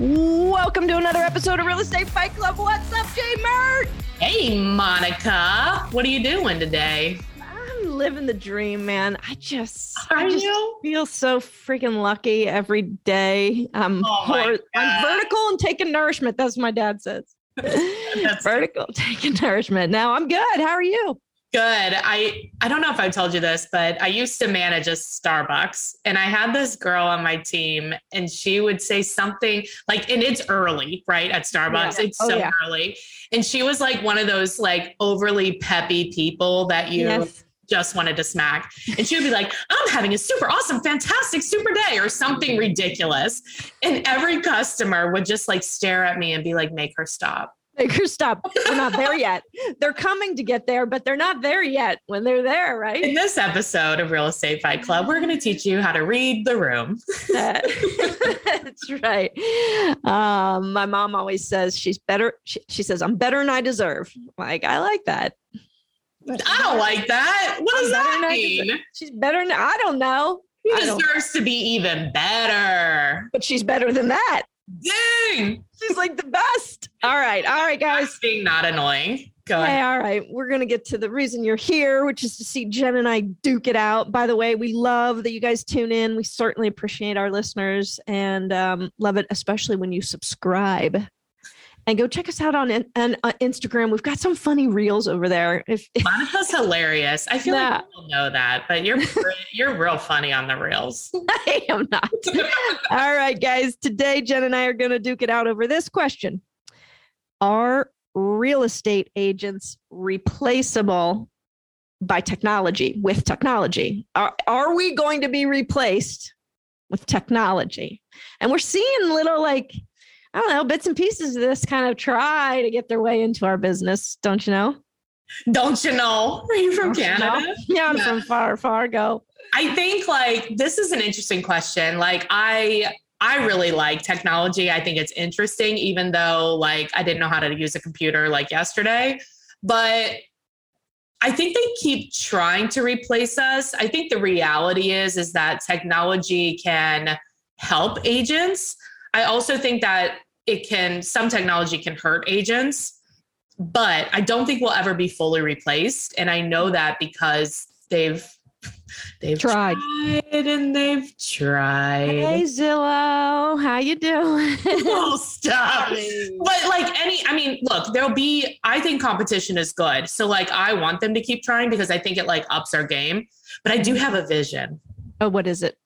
Welcome to another episode of Real Estate Fight Club. What's up, Jay Mert? Hey, Monica. What are you doing today? I'm living the dream, man. I just, Are I just you? feel so freaking lucky every day. I'm, Oh hor- I'm vertical and taking nourishment. That's what my dad says. Vertical, taking nourishment. Now I'm good. How are you? Good. I I don't know if I've told you this, but I used to manage a Starbucks and I had this girl on my team and she would say something like and it's early, right? At Starbucks. Yeah. It's Oh, so yeah. early. And she was like one of those like overly peppy people that you Yes. just wanted to smack. And she would be like, I'm having a super awesome, fantastic, super day, or something ridiculous. And every customer would just like stare at me and be like, make her stop. Make her stop. We're not there yet. They're coming to get there, but they're not there yet when they're there, right? In this episode of Real Estate Fight Club, we're going to teach you how to read the room. That's right. Um, my mom always says she's better. She, she says, I'm better than I deserve. Like, I like that. I don't like that. What does that than I mean? She's better than I don't know, He deserves to be even better. but she's better than that. Dang. She's like the best. All right. All right, guys. That's being not annoying. Go ahead. all right. We're going to get to the reason you're here, which is to see Jen and I duke it out. By the way, we love that you guys tune in. We certainly appreciate our listeners and um, love it, especially when you subscribe. And go check us out on, in- on uh, Instagram. We've got some funny reels over there. If Monica's hilarious. I feel Nah. like people know that, but you're you're real funny on the reels. I am not. All right, guys. Today, Jen and I are going to duke it out over this question Are real estate agents replaceable by technology, with technology? Are, are we going to be replaced with technology? And we're seeing little, like, I don't know, bits and pieces of this kind of try to get their way into our business, don't you know? Don't you know? Are you from Don't you know? Canada? Yeah, I'm Yeah. from far, Fargo. I think like this is an interesting question. Like I I really like technology. I think it's interesting even though like I didn't know how to use a computer like yesterday. But I think they keep trying to replace us. I think the reality is is that technology can help agents. I also think that it can some technology can hurt agents, but I don't think we'll ever be fully replaced and I know that because they've they've Tried. tried and they've tried. Hey, Zillow, how you doing? Oh, stop. But like any, I mean, look, there'll be, I think competition is good. So like I want them to keep trying because I think it like ups our game. But I do mm-hmm. have a vision. oh, what is it?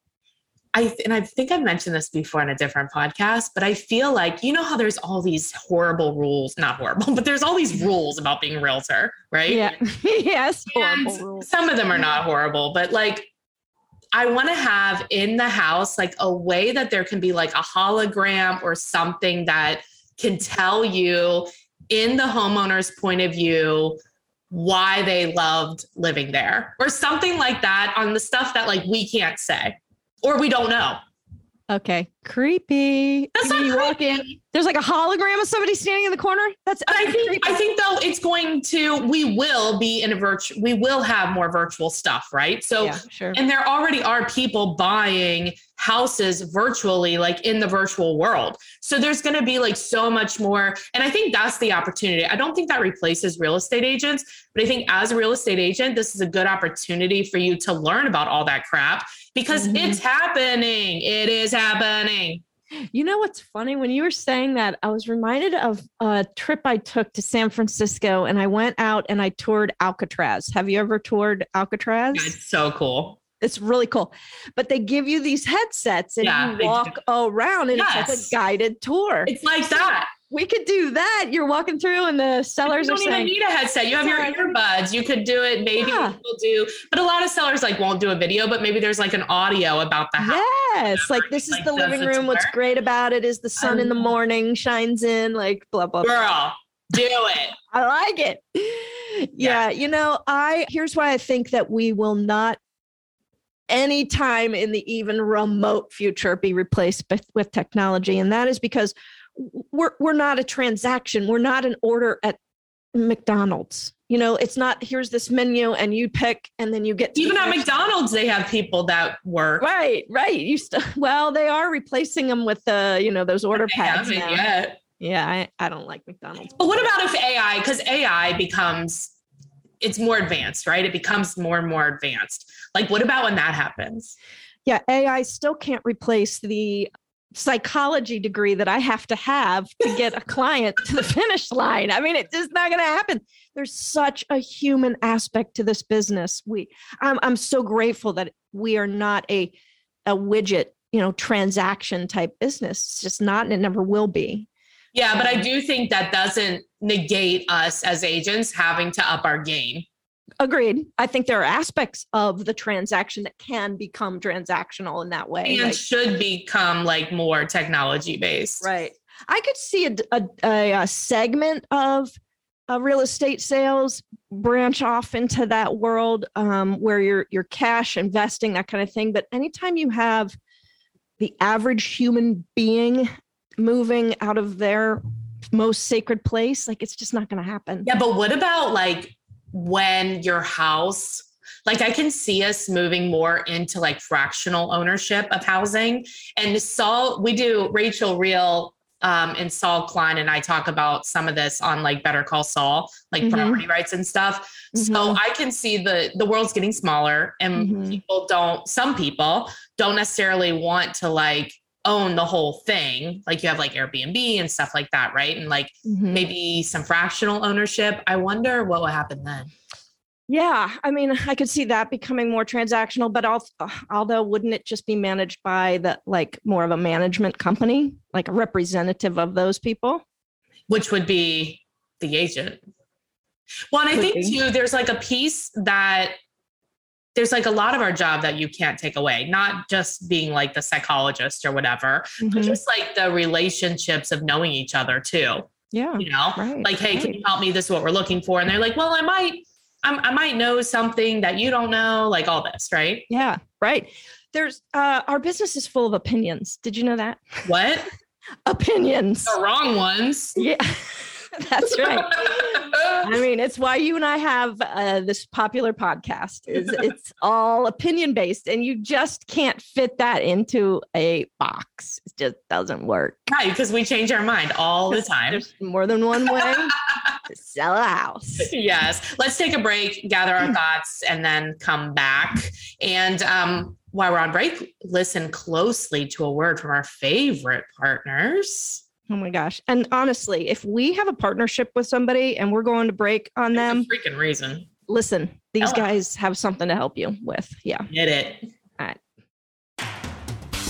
I and I think I've mentioned this before in a different podcast, but I feel like you know how there's all these horrible rules, not horrible, but there's all these rules about being a realtor, right? Yeah. yes. And some of them are not horrible, but like I want to have in the house like a way that there can be like a hologram or something that can tell you in the homeowner's point of view why they loved living there or something like that on the stuff that like we can't say or we don't know. Okay. Creepy. That's You walk in, there's like a hologram of somebody standing in the corner. That's I think creepy. I think though it's going to we will be in a virtual we will have more virtual stuff, right? So yeah, sure. and there already are people buying houses virtually like in the virtual world so there's going to be like so much more and i think that's the opportunity i don't think that replaces real estate agents but i think as a real estate agent this is a good opportunity for you to learn about all that crap because Mhm. it's happening it is happening You know what's funny? When you were saying that, I was reminded of a trip I took to San Francisco and I went out and I toured Alcatraz. Have you ever toured Alcatraz? it's so cool It's really cool. But they give you these headsets and Yeah, you walk around and it's like a guided tour. it's like that we could do that. You're walking through and the sellers are don't even saying, need a headset. You have your earbuds. You could do it. Maybe Yeah. people do, but a lot of sellers like won't do a video. But maybe there's like an audio about the house. Yes, like this is like, the living room. What's great about it is the sun in the um, morning shines in, like blah blah. blah. Girl, Do it. I like it. Yeah, Yeah. you know, I here's why I think that we will not any time in the even remote future be replaced with, with technology and that is because we're we're not a transaction. We're not an order at McDonald's. You know, it's not here's this menu and you pick and then you get to Even at McDonald's, they have people that work. Right, right. You st- well, they are replacing them with the, you know, those order pads now. yet. Yeah, I, I don't like McDonald's. But what about if AI, because AI becomes, it's more advanced, right? It becomes more and more advanced. Like, what about when that happens? Yeah, AI still can't replace the psychology degree that I have to have to get a client to the finish line. I mean, it's just not going to happen. There's such a human aspect to this business. We, I'm, I'm so grateful that we are not a, a widget, you know, transaction type business. It's just not, and it never will be. Yeah, but I um, do think that doesn't negate us as agents having to up our game. Agreed. I think there are aspects of the transaction that can become transactional in that way. and like- should become like more technology based. right. I could see a, a, a, segment of uh, real estate sales branch off into that world um, where you're you're cash investing that kind of thing. But anytime you have the average human being moving out of their most sacred place, like it's just not going to happen. Yeah, but what about like when your house, like I can see us moving more into like fractional ownership of housing. And Saul, we do Rachel Real um, and Saul Klein and I talk about some of this on like Better Call Saul, like Mhm. property rights and stuff. So Mhm. I can see the the world's getting smaller and Mhm. people don't some people don't necessarily want to like own the whole thing. Like you have like Airbnb and stuff like that, right? And like Mhm. maybe some fractional ownership. I wonder what will happen then. Yeah, I mean, I could see that becoming more transactional, but al- although wouldn't it just be managed by the like more of a management company, like a representative of those people? which would be the agent. Well, and I think too, there's like a piece that there's like a lot of our job that you can't take away, not just being like the psychologist or whatever, but Mhm. just like the relationships of knowing each other too. Yeah, You know, right. like, hey, can you help me? This is what we're looking for. And they're like, well, I might, I'm, I might know something that you don't know, like all this, right? yeah, right. There's uh, our business is full of opinions. Did you know that? What? Opinions. The wrong ones. Yeah, that's right. I mean, it's why you and I have uh, this popular podcast. Is it's all opinion based, and you just can't fit that into a box. It just doesn't work. right, because we change our mind all the time. There's more than one way to sell a house. yes. Let's take a break, gather our thoughts, and then come back. And um, while we're on break, listen closely to a word from our favorite partners. Oh my gosh! And honestly, if we have a partnership with somebody and we're going to break on There's them, freaking reason. listen, these guys have something to help you with. Yeah. Get it.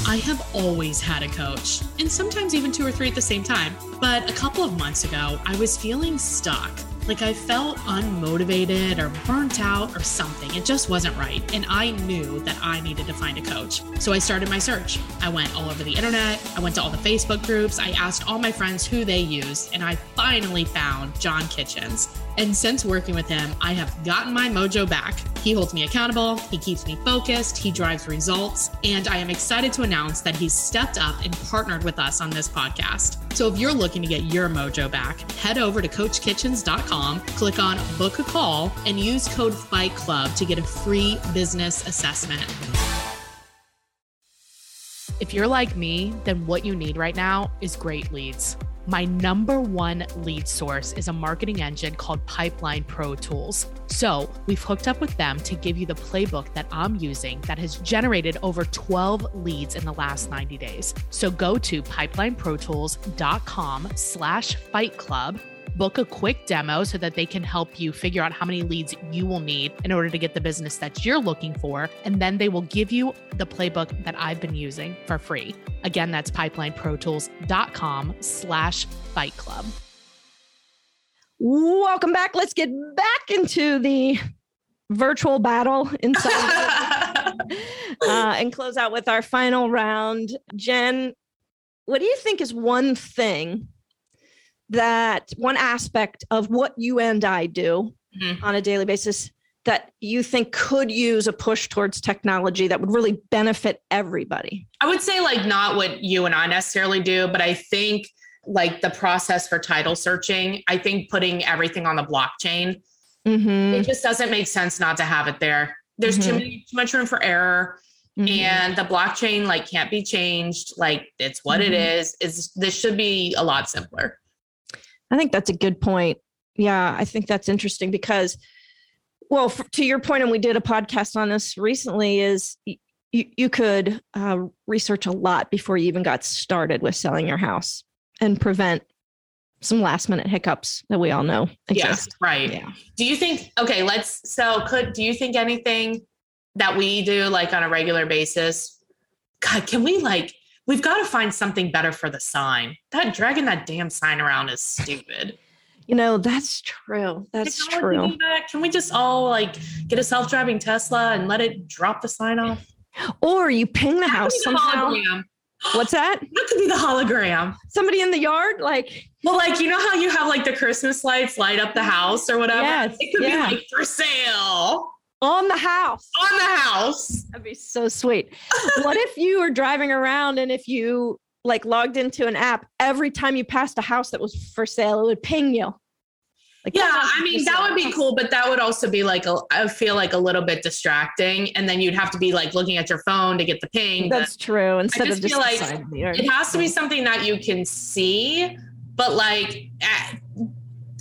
I have always had a coach, and sometimes even two or three at the same time. But a couple of months ago, I was feeling stuck. Like I felt unmotivated or burnt out or something. It just wasn't right. And I knew that I needed to find a coach. So I started my search. I went all over the internet. I went to all the Facebook groups. I asked all my friends who they used. And I finally found John Kitchens. And since working with him, I have gotten my mojo back. He holds me accountable, he keeps me focused, he drives results, and I am excited to announce that he's stepped up and partnered with us on this podcast. So if you're looking to get your mojo back, head over to coachkitchens.com, click on book a call, and use code FIGHT CLUB to get a free business assessment. If you're like me, then what you need right now is great leads. My number one lead source is a marketing engine called Pipeline Pro Tools. So we've hooked up with them to give you the playbook that I'm using that has generated over 12 leads in the last 90 days. So go to pipelineprotools.com slash fight club book a quick demo so that they can help you figure out how many leads you will need in order to get the business that you're looking for. And then they will give you the playbook that I've been using for free. Again, that's pipelineprotools.com slash fight club. Welcome back. Let's get back into the virtual battle inside uh, and close out with our final round. Jen, what do you think is one thing that one aspect of what you and I do Mhm. on a daily basis that you think could use a push towards technology that would really benefit everybody? I would say like not what you and I necessarily do, but I think like the process for title searching, I think putting everything on the blockchain, Mm-hmm. it just doesn't make sense not to have it there. There's too Mhm. many too much room for error. Mm-hmm. and the blockchain like can't be changed like it's what it Mhm. is is this should be a lot simpler I think that's a good point. Yeah, I think that's interesting because, well, f- to your point, and we did a podcast on this recently, is y- you, you could uh, research a lot before you even got started with selling your house and prevent some last minute hiccups that we all know yes exist. right Yeah. do you think okay let's so could do you think anything that we do like on a regular basis god can we like we've got to find something better for the sign that dragging that damn sign around is stupid You know, that's true. That's true. that? can we just all like get a self-driving tesla and let it drop the sign off Or you ping the That house the somehow. hologram. What's that? that could be the hologram Somebody in the yard? Like, Well, like you know how you have like the Christmas lights light up the house or whatever. Yes, it could yeah. be like for sale on the house. on the house. That'd be so sweet. what if you were driving around and if you like logged into an app, every time you passed a house that was for sale, it would ping you. Like Yeah, I mean that would be cool, but that would also be like a, I feel like a little bit distracting, and then you'd have to be like looking at your phone to get the ping. That's true. Instead just of just feel like it has to be something that you can see, but like.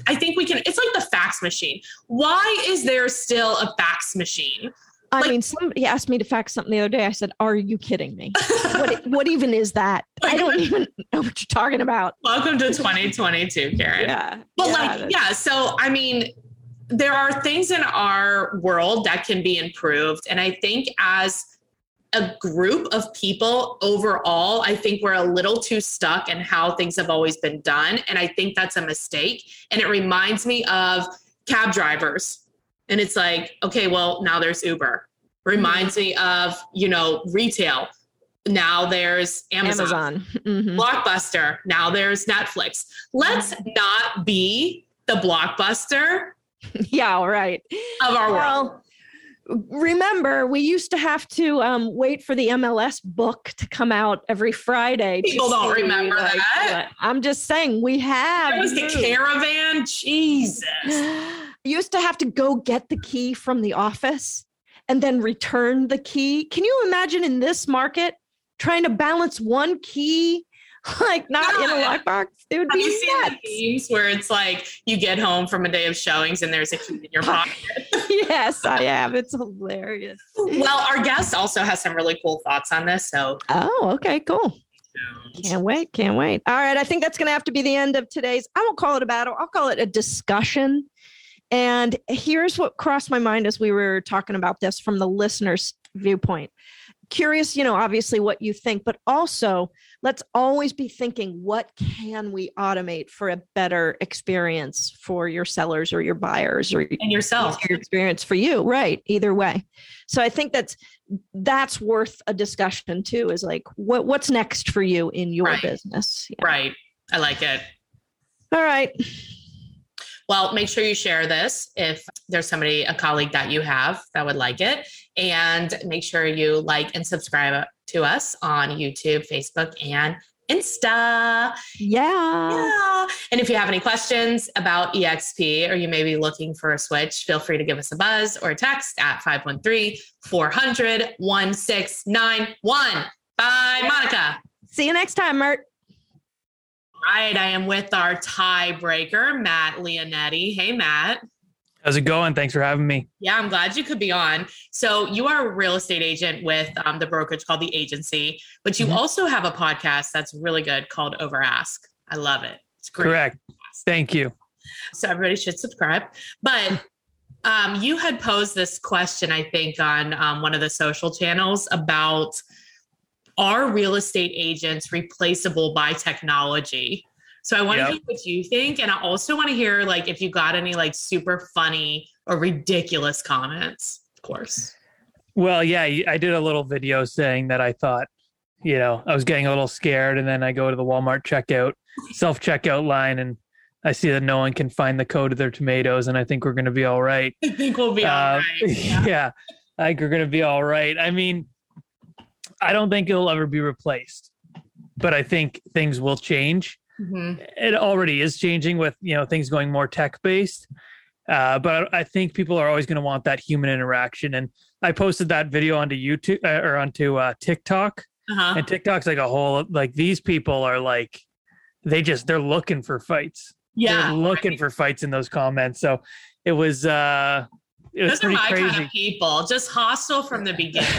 I think we can. It's like the fax machine. Why is there still a fax machine? I like- mean, somebody asked me to fax something the other day. I said, "Are you kidding me? what what even is that? I don't even know what you're talking about." Welcome to 2022, Karen. Yeah, But yeah, like, yeah. So, I mean, there are things in our world that can be improved. And I think as a group of people overall, I think we're a little too stuck in how things have always been done. And I think that's a mistake. And it reminds me of cab drivers. And it's like, okay, well, now there's Uber. Reminds me of, you know, retail. Now there's Amazon. Mhm. Blockbuster. Now there's Netflix. Let's not be the blockbuster Yeah, all right. of our world. Remember, we used to have to um, wait for the MLS book to come out every Friday. People don't see, remember that. I'm just saying we have. There was the caravan. Jesus. Used to have to go get the key from the office and then return the key. Can you imagine in this market trying to balance one key, like not in a lockbox? It would Have be you seen nuts. the memes where it's like you get home from a day of showings and there's a key in your pocket? yes, I have. It's hilarious. well, our guest also has some really cool thoughts on this. So Oh, okay, cool. Can't wait. Can't wait. All right. I think that's going to have to be the end of today's. I won't call it a battle. I'll call it a discussion. And here's what crossed my mind as we were talking about this from the listener's viewpoint. Curious, you know, obviously what you think, but also let's always be thinking what can we automate for a better experience for your sellers or your buyers or and yourself. easier experience for you right either way so i think that's that's worth a discussion too is like what what's next for you in your Right. business Yeah. Right. I like it. all right Well, make sure you share this if there's somebody, a colleague that you have that would like it. And make sure you like and subscribe to us on YouTube, Facebook, and Insta. yeah Yeah. And if you have any questions about EXP or you may be looking for a switch, feel free to give us a buzz or a text at 513 400 1691. Bye, Monica. see you next time mert Right. I am with our tiebreaker, Matt Leonetti. Hey, Matt. How's it going? Thanks for having me. Yeah, I'm glad you could be on. So, you are a real estate agent with um, the brokerage called The Agency, but you Mhm. also have a podcast that's really good called Over Ask. I love it. It's great. Correct. Thank you. So, everybody should subscribe. But um, you had posed this question, I think, on um, one of the social channels about are real estate agents replaceable by technology? So I want to Yep. hear what you think, and I also want to hear like if you got any like super funny or ridiculous comments, of course. Well, yeah, I did a little video saying that I thought, you know, I was getting a little scared, and then I go to the Walmart checkout, self checkout line, and I see that no one can find the code of their tomatoes, and I think we're going to be all right. I think we'll be all Uh, right. Yeah. yeah, I think we're going to be all right. I mean, I don't think it'll ever be replaced, but I think things will change. Mhm. It already is changing with you know things going more tech based. Uh, but I think people are always going to want that human interaction. And I posted that video onto YouTube uh, or onto uh, TikTok, Uh-huh. and TikTok's like a whole like these people are like they just they're looking for fights. Yeah. they're looking for fights in those comments. So it was uh it was Those are my crazy. kind of people, just hostile from the beginning,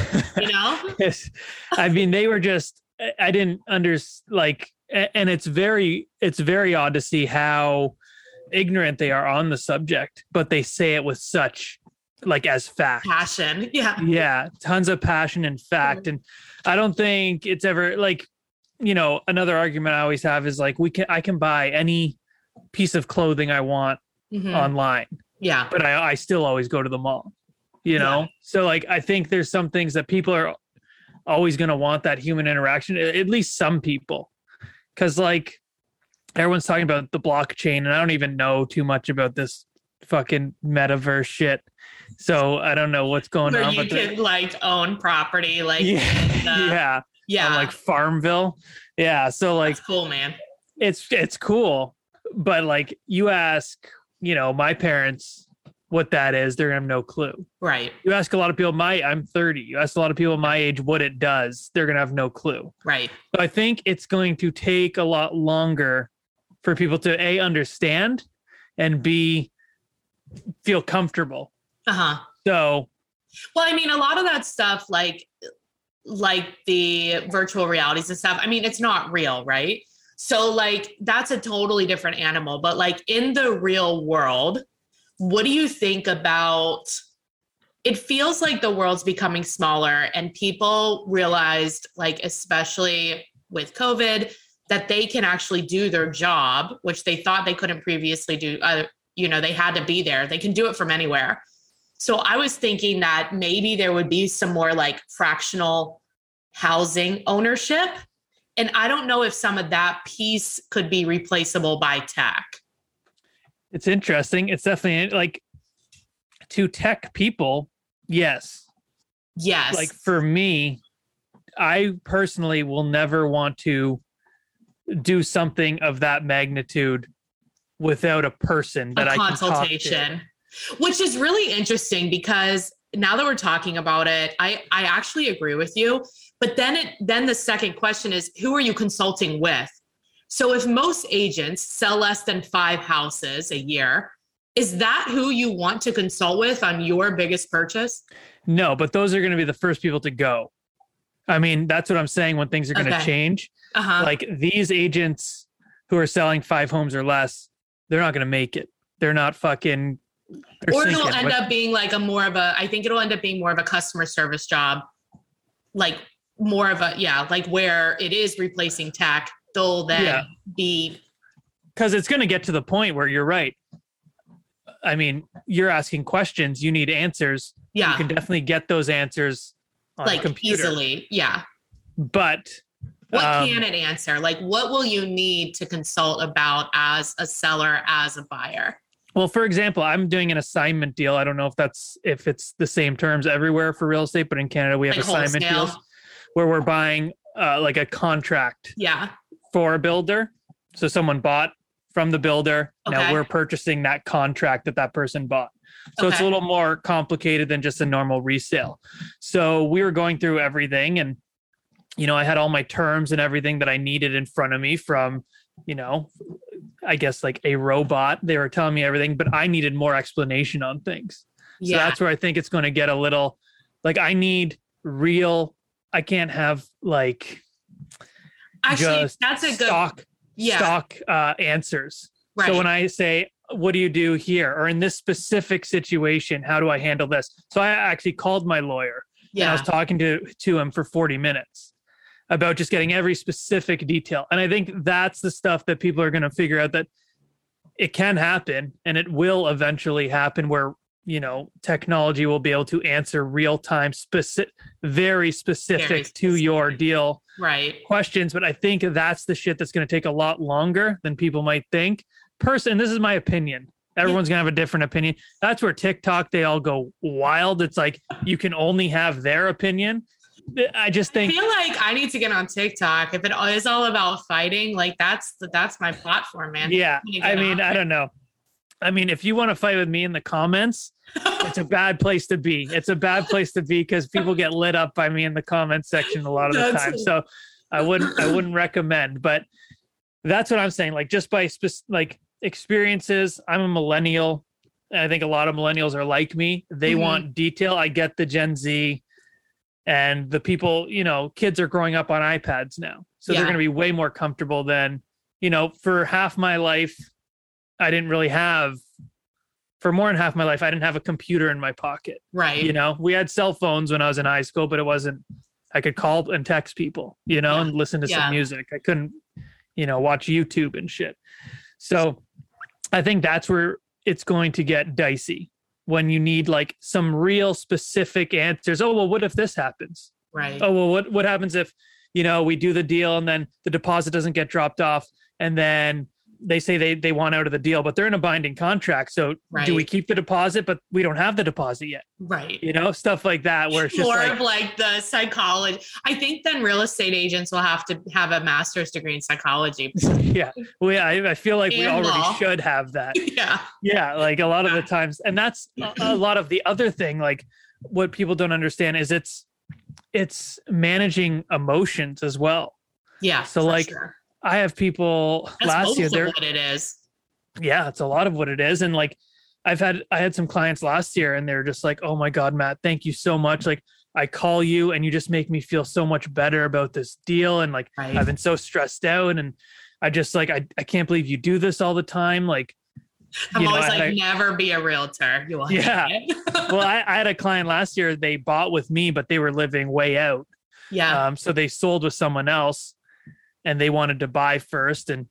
you know? Yes. I mean, they were just, I- didn't under like, and it's very, it's very odd to see how ignorant they are on the subject, but they say it with such like as fact. Passion. Yeah. Yeah. Tons of passion and fact. And I don't think it's ever like, you know, another argument I always have is like, we can, I can buy any piece of clothing I want Mhm. online yeah. but I, I still always go to the mall, you know? Yeah. So like, I think there's some things that people are always going to want that human interaction, at least some people. Cause like everyone's talking about the blockchain and I don't even know too much about this fucking metaverse shit. So I don't know what's going Where on. you But the- can like own property, like yeah, the- yeah, yeah. on, like Farmville. Yeah. So like, That's cool, man. it's it's cool but like you ask you know my parents what that is they're gonna have no clue Right. you ask a lot of people my i'm 30 you ask a lot of people my age what it does they're gonna have no clue Right. so i think it's going to take a lot longer for people to a understand and b feel comfortable Uh-huh. so Well, I mean, a lot of that stuff, like like the virtual realities and stuff, I mean, it's not real, right? So like that's a totally different animal. But like in the real world, what do you think about it feels like the world's becoming smaller and people realized like especially with covid that they can actually do their job which they thought they couldn't previously do uh, you know they had to be there they can do it from anywhere so I was thinking that maybe there would be some more like fractional housing ownership. And I don't know if some of that piece could be replaceable by tech. it's interesting it's definitely like to tech people yes Yes. like for me i personally will never want to do something of that magnitude without a person that a i can talk to. consultation, which is really interesting because now that we're talking about it, I, I actually agree with you. But then it then the second question is who are you consulting with? So if most agents sell less than five houses a year, is that who you want to consult with on your biggest purchase? no but those are going to be the first people to go i mean that's what i'm saying when things are going to Okay. change Uh-huh. like these agents who are selling five homes or less they're not going to make it they're not fucking they're or it'll end What- up being like a more of a i think it'll end up being more of a customer service job like more of a yeah like where it is replacing tech they'll then Yeah. be because it's going to get to the point where you're right. I mean, you're asking questions, you need answers. yeah You can definitely get those answers on a like easily yeah But what um, can it answer like what will you need to consult about as a seller as a buyer well, for example, I'm doing an assignment deal. I don't know if that's if it's the same terms everywhere for real estate, but in Canada we have like assignment wholesale deals where we're buying uh, like a contract yeah for a builder. So someone bought from the builder. Now we're purchasing that contract that that person bought. So it's a little more complicated than just a normal resale. So we were going through everything and you know, I had all my terms and everything that I needed in front of me from, you know, I guess like a robot. They were telling me everything, but I needed more explanation on things. So yeah that's where I think it's going to get a little like I need real I can't have like actually just that's a good stock yeah stock uh, answers. right So when I say, "What do you do here?" or in this specific situation, how do I handle this? So I actually called my lawyer and I was talking to to him for forty minutes about just getting every specific detail. And I think that's the stuff that people are going to figure out that it can happen and it will eventually happen where you know technology will be able to answer real time specific very specific Very to your deal right questions, but I think that's the shit that's going to take a lot longer than people might think. person, this is my opinion. Everyone's gonna have a different opinion. That's where TikTok they all go wild. It's like you can only have their opinion. I just think I feel like I need to get on TikTok. If it is all about fighting, like that's that's my platform, man. yeah. I mean, on I don't know. I mean, if you want to fight with me in the comments, it's a bad place to be. It's a bad place to be because people get lit up by me in the comment section a lot of the That's time. it. So I wouldn't I wouldn't recommend. But that's what I'm saying. Like just by spec- like experiences, I'm a millennial. I think a lot of millennials are like me. They Mhm. want detail. I get the Gen Z and the people, you know, kids are growing up on iPads now. So they're going to be way more comfortable than, you know, for half my life, I didn't really have, for more than half my life, I didn't have a computer in my pocket. right. You know, we had cell phones when I was in high school, but it wasn't, I could call and text people, you know, Yeah. and listen to Yeah. some music. I couldn't, you know, watch YouTube and shit. So I think that's where it's going to get dicey when you need like some real specific answers. Oh, well, what if this happens? right. Oh, well, what, what happens if, you know, we do the deal and then the deposit doesn't get dropped off and then they say they, they want out of the deal, but they're in a binding contract. So do we keep the deposit, but we don't have the deposit yet? right. You know, stuff like that where it's just More like, of like the psychology. I think then real estate agents will have to have a master's degree in psychology. yeah, we, I, I feel like we already law. should have that. yeah. Yeah, like a lot of the times, and that's a, a lot of the other thing. Like what people don't understand is it's it's managing emotions as well. Yeah. So, like, sure. I have people That's last year. They're what it is. yeah, it's a lot of what it is, and like I've had I had some clients last year, and they're just like, "Oh my god, Matt, thank you so much." Like I call you, and you just make me feel so much better about this deal, and like Right. I've been so stressed out, and I just like I I can't believe you do this all the time, like. I'm you know, always I- like, never be a realtor. You will Yeah. well, I, I had a client last year. They bought with me, but they were living way out. yeah. Um, so they sold with someone else, and they wanted to buy first. And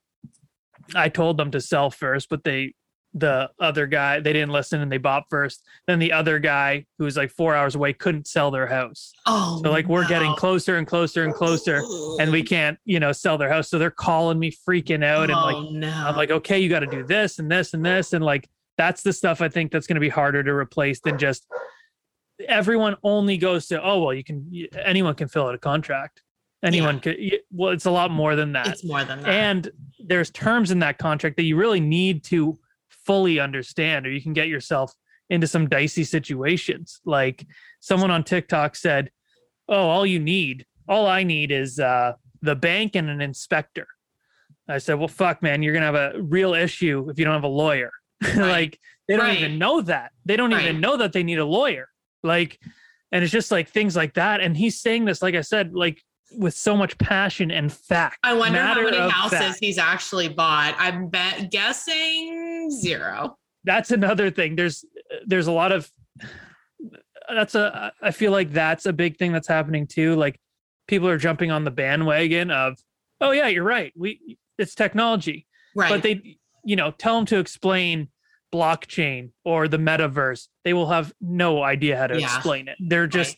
I told them to sell first, but they, the other guy, they didn't listen, and they bought first. Then the other guy, who was like four hours away, couldn't sell their house. oh, So like we're getting closer and closer and closer, and we can't, you know, sell their house. So they're calling me, freaking out, and like oh, no. I'm like, okay, you got to do this and this and this. And like, that's the stuff I think that's going to be harder to replace than just everyone only goes to, oh, well, you can, anyone can fill out a contract. Anyone could, well, it's a lot more than that. it's more than that. And there's terms in that contract that you really need to fully understand, or you can get yourself into some dicey situations. Like someone on TikTok said, oh, all you need, all I need is uh, the bank and an inspector. I said, well, fuck, man, you're going to have a real issue if you don't have a lawyer. like they don't Right. even know that. They don't Right. even know that they need a lawyer. Like, and it's just like things like that. And he's saying this, like I said, like with so much passion and fact. I wonder how many houses fact. he's actually bought. I'm bet guessing zero. That's another thing. There's there's a lot of that's a I feel like that's a big thing that's happening too. Like people are jumping on the bandwagon of, oh yeah, you're right. We it's technology. Right. but they you know tell them to explain blockchain or the metaverse they will have no idea how to Yeah. explain it they're just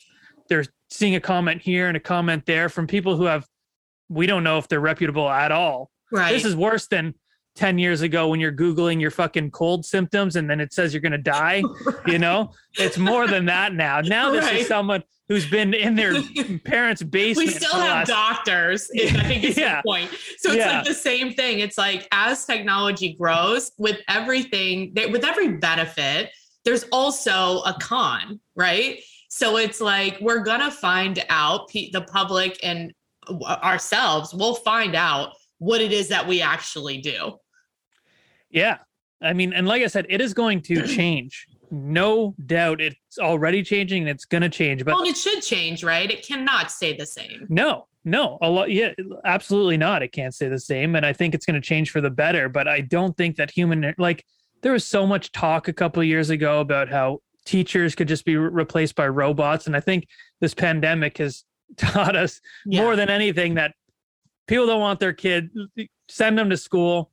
they're seeing a comment here and a comment there from people who have we don't know if they're reputable at all right. this is worse than 10 years ago when you're googling your fucking cold symptoms and then it says you're going to die you know it's more than that now now this Right. is someone who's been in their parents basement we still have last- doctors. I think is Yeah. the point. So it's Yeah. like the same thing. It's like as technology grows, with everything, with every benefit, there's also a con, right? So it's like we're gonna find out the public and ourselves will find out what it is that we actually do. Yeah. I mean, and like I said, it is going to change. No doubt it's already changing and it's going to change. But well, it should change, right? It cannot stay the same. no, no, a lot. Yeah, absolutely not. It can't stay the same. And I think it's going to change for the better. But I don't think that human, like, there was so much talk a couple of years ago about how teachers could just be re- replaced by robots. And I think this pandemic has taught us Yeah. more than anything that people don't want their kid send them to school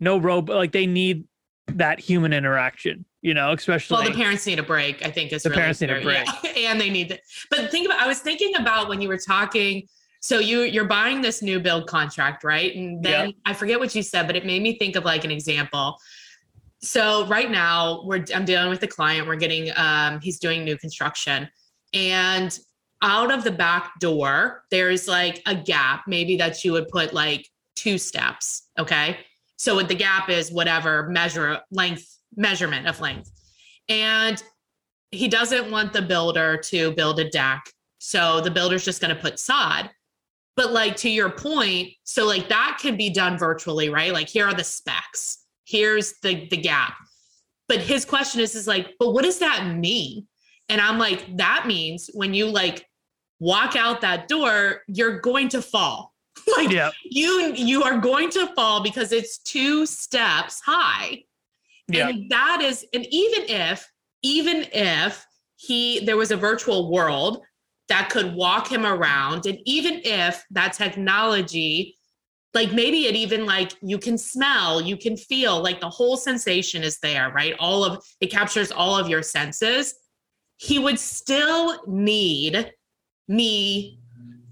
no robot like they need that human interaction you know especially Well, the parents need a break. I think is The really parents need a break Yeah. and they need. The, but think about. I was thinking about when you were talking. So you you're buying this new build contract, right? And then Yeah. I forget what you said, but it made me think of like an example. So right now we're I'm dealing with a client. We're getting um he's doing new construction and out of the back door there's like a gap maybe that you would put like two steps, okay? So the gap is whatever measure length measurement of length. And he doesn't want the builder to build a deck. So the builder's just going to put sod. But like to your point, so like that can be done virtually, right? Like here are the specs. Here's the the gap. But his question is is like, but what does that mean? And I'm like, that means when you like walk out that door, you're going to fall. like Yeah. you you are going to fall because it's two steps high. Yeah. And that is, and even if, even if he there was a virtual world that could walk him around, and even if that technology, like maybe it even like you can smell, you can feel, like the whole sensation is there, right? All of it captures all of your senses. He would still need me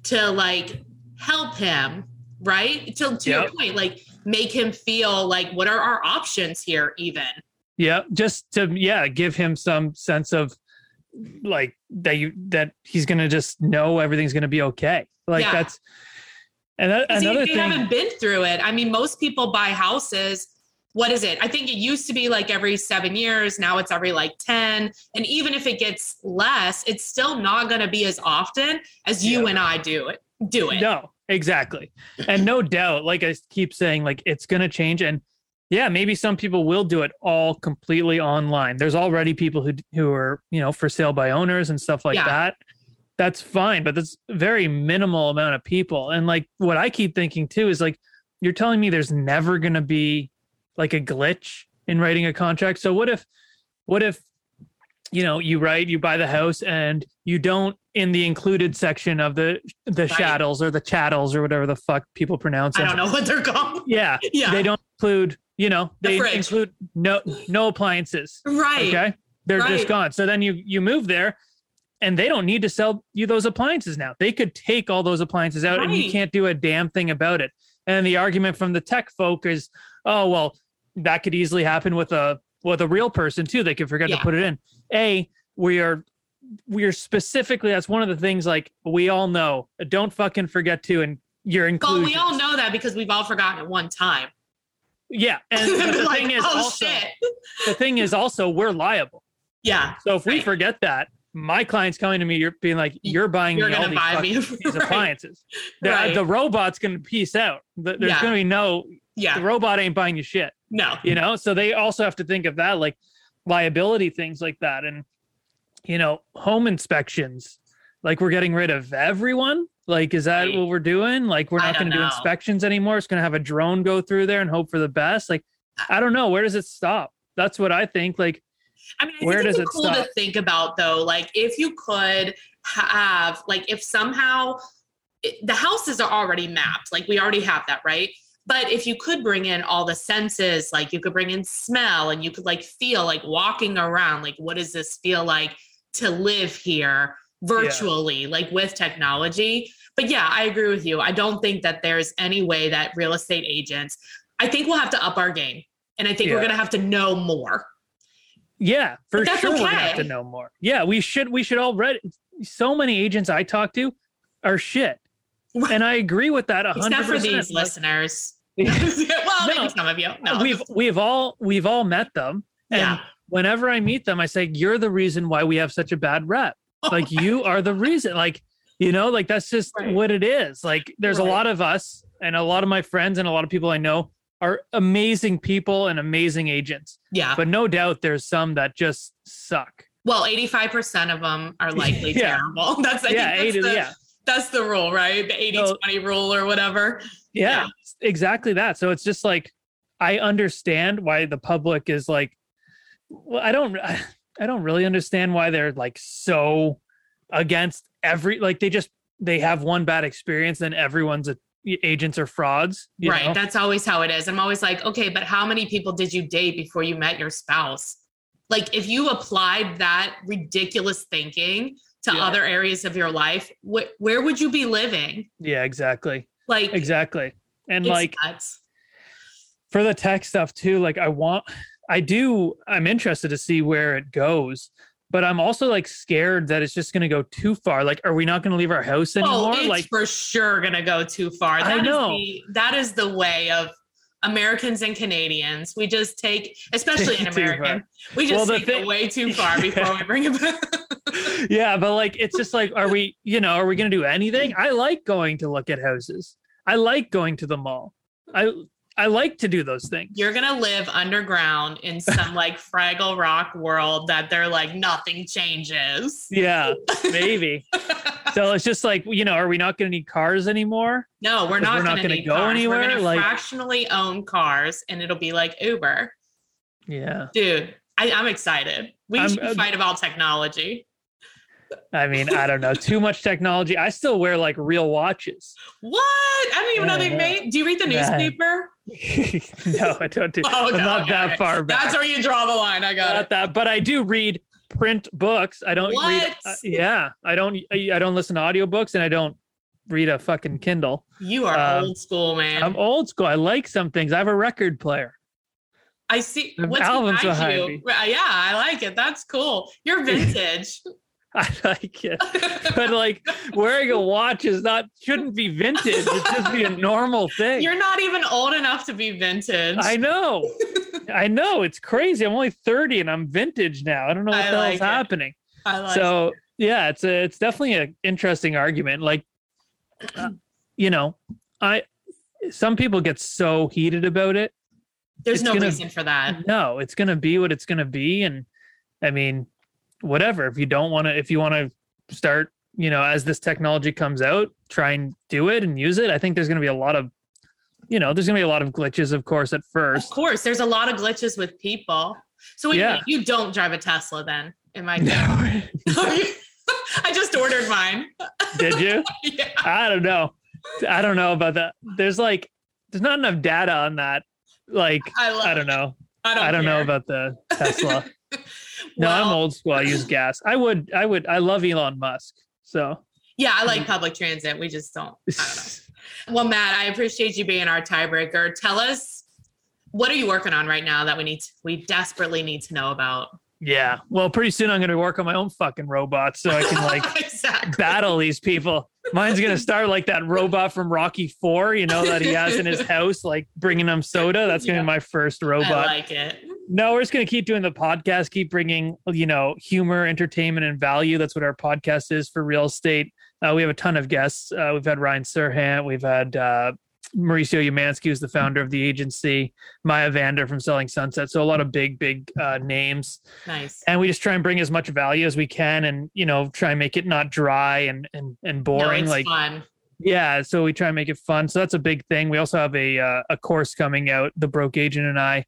to like help him, right? To, to your point, like make him feel like what are our options here, even. Yeah, just to yeah, give him some sense of like that you that he's gonna just know everything's gonna be okay. Like Yeah. that's and that, another they, they thing. haven't been through it. I mean, most people buy houses. What is it? I think it used to be like every seven years. Now it's every like 10. And even if it gets less, it's still not going to be as often as you Yeah. and I do it. Do it. No, exactly. And no doubt, like I keep saying, like it's gonna change. And yeah, maybe some people will do it all completely online. There's already people who who are, you know, for sale by owners and stuff like Yeah. that. That's fine, but that's very minimal amount of people. And like what I keep thinking too is like you're telling me there's never gonna be like a glitch in writing a contract. So what if what if you know you write you buy the house and you don't in the included section of the the Right. chattels or the chattels or whatever the fuck people pronounce it? I don't know what they're called. Yeah, Yeah. they don't include you know they fridge. include no no appliances. Right. Okay, they're Right. just gone. So then you you move there. And they don't need to sell you those appliances now. They could take all those appliances out and you can't do a damn thing about it. And the argument from the tech folk is, oh well, that could easily happen with a with a real person too. They could forget Yeah. to put it in. A, we are we are specifically that's one of the things like we all know. Don't fucking forget to and your Well, we all know that because we've all forgotten it one time. Yeah, and the like, thing is oh also shit. the thing is also we're liable. Yeah. So if we forget that, my client's coming to me, you're being like, you're buying You're me all these, buy fucking- me. these Right. appliances. The, uh, Right. the robot's going to piece out. The- There's Yeah. going to be no, Yeah. the robot ain't buying you shit. No. you know so they also have to think of that like liability things like that and you know home inspections like we're getting rid of everyone like is that what we're doing like we're not going to do inspections anymore it's going to have a drone go through there and hope for the best like i don't know where does it stop that's what i think like I mean, I Where think does it's it cool to think about though. Like, if you could have, like, if somehow it, the houses are already mapped, like we already have that, right? But if you could bring in all the senses, like you could bring in smell, and you could like feel like walking around, like what does this feel like to live here virtually, like with technology? But yeah, I agree with you. I don't think that there's any way that real estate agents. I think we'll have to up our game, and I think we're gonna have to know more. Yeah for sure we're gonna have to know more yeah we should we should all read so many agents i talk to are shit and i agree with that 100% Except for these Like, listeners. well, No. maybe some of you. No. we've we've all we've all met them and yeah. whenever I meet them, I say, You're the reason why we have such a bad rep. Like, you are the reason. Like, you know, like that's just Right. what it is. Like, there's a lot of us and a lot of my friends and a lot of people I know are amazing people and amazing agents. yeah. But no doubt there's some that just suck. Well, 85% of them are likely Yeah. terrible. That's I yeah, think that's, the, yeah. that's the rule, right? The 80 So- 20 rule or whatever. yeah exactly that so it's just like i understand why the public is like well i don't i don't really understand why they're like so against every like they just they have one bad experience then everyone's a, agents are frauds right. know? That's always how it is. I'm always like, okay, but how many people did you date before you met your spouse? Like, if you applied that ridiculous thinking to Yeah. other areas of your life, wh- where would you be living? Yeah, exactly. Like, Exactly. And like nuts. for the tech stuff too, like I want I do I'm interested to see where it goes, but I'm also like scared that it's just gonna go too far. Like, are we not gonna leave our house oh, anymore? Oh, it's like for sure gonna go too far. I That is know. the that is the way of Americans and Canadians. We just take, especially an American, we just Well, take thing- it way too far before we bring it back. yeah, but like it's just like, are we, you know, are we gonna do anything? I like going to look at houses. I like going to the mall. I I like to do those things. You're gonna live underground in some like Fraggle Rock world that they're like nothing changes. yeah, maybe. so it's just like, you know, are we not gonna need cars anymore? No, we're not we're not gonna, gonna go cars. anywhere, We're gonna like- fractionally own cars, and it'll be like Uber, Yeah. dude. I, I'm excited. We I'm- should uh, fight about technology. I mean, I don't know. Too much technology. I still wear like real watches. What? I didn't even know they Yeah. made. Do you read the Yeah. newspaper? No, I don't do. Oh, I'm okay, not okay, that far back. That's where you draw the line. I got not it. that, but I do read print books. I don't read. Uh, yeah, I don't. I, don't listen to audiobooks, and I don't read a fucking Kindle. You are Um, old school, man. I'm old school. I like some things. I have a record player. I see. What's albums behind behind you? me. Yeah, I like it. That's cool. You're vintage. I like it, but like wearing a watch is not shouldn't be vintage. It should be a normal thing. You're not even old enough to be vintage. I know. I know. It's crazy. I'm only 30 and I'm vintage now. I don't know what I the like hell's it. happening. I like so yeah, it's a, it's definitely an interesting argument. Like, uh, you know, I some people get so heated about it. There's it's no gonna- reason for that. No, it's gonna be what it's gonna be, and I mean, whatever. If you don't want to, if you want to start, you know, as this technology comes out, try and do it and use it. I think there's gonna be a lot of, you know, there's gonna be a lot of glitches, of course, at first. Of course, there's a lot of glitches with people. So wait, Yeah. you don't drive a Tesla then? Am I good? I just ordered mine. Did you? yeah. I don't know. I don't know about that. There's like there's not enough data on that. Like I I don't know. I don't, I don't know about the Tesla. No, I'm old school. I use gas. I would I would I love Elon Musk. So Yeah, I like public transit. We just don't. I don't know. Well, Matt, I appreciate you being our tiebreaker. Tell us what are you working on right now that we need to, we desperately need to know about. yeah. Well, pretty soon I'm gonna work on my own fucking robot so I can like exactly. battle these people. Mine's gonna start like that robot from Rocky Four, you know, that he has in his house, like bringing him soda. That's gonna Yeah. be my first robot. I like it. No, we're just going to keep doing the podcast, keep bringing, you know, humor, entertainment, and value. That's what our podcast is for real estate. Uh, we have a ton of guests. Uh, we've had Ryan Serhant. We've had uh, Mauricio Umansky, who's the founder of the agency, Maya Vander from Selling Sunset. So a lot of big, big uh, names. Nice. And we just try and bring as much value as we can and, you know, try and make it not dry and, and, and No, boring. it's like, fun. yeah, so we try and make it fun. So that's a big thing. We also have a uh, a course coming out, the broke agent and I,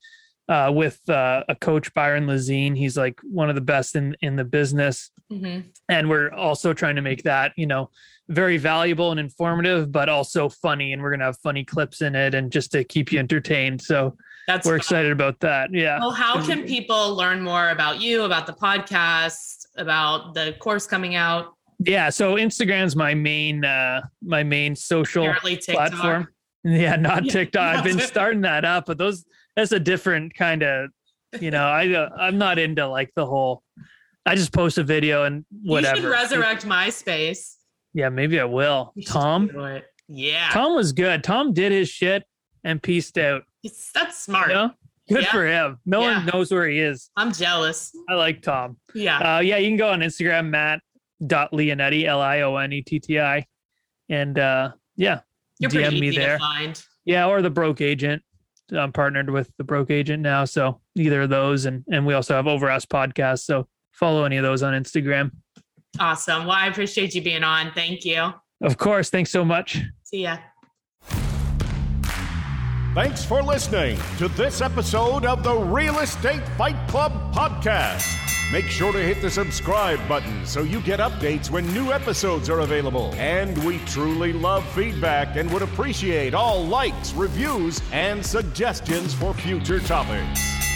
uh, with uh, a coach Byron Lazine. He's like one of the best in in the business, hmm and we're also trying to make that you know very valuable and informative, but also funny. And we're gonna have funny clips in it, and just to keep you entertained. So That's we're fun. excited about that. Yeah. Well, how can people learn more about you, about the podcast, about the course coming out? Yeah, so Instagram's my main uh my main social platform. Yeah, not TikTok. I've been starting that up, but those that's a different kind of, you know, I uh, I'm not into like the whole. I just post a video and whatever. You should resurrect MySpace. Yeah, maybe I will. Tom. Yeah. Tom was good. Tom did his shit and pieced out. It's, that's smart. You know? Good Yeah. for him. No Yeah. one knows where he is. I'm jealous. I like Tom. Yeah. Uh, yeah, you can go on Instagram, Matt dot Lionetti, L I O N E T T I, and uh, yeah, You're DM me there. find. Yeah, or the broke agent. I'm partnered with the broke agent now, so either of those, and and we also have Over Us podcast. So follow any of those on Instagram. Awesome. Well, I appreciate you being on. Thank you. Of course. Thanks so much. See ya. Thanks for listening to this episode of the Real Estate Fight Club podcast. Make sure to hit the subscribe button so you get updates when new episodes are available. And we truly love feedback and would appreciate all likes, reviews, and suggestions for future topics.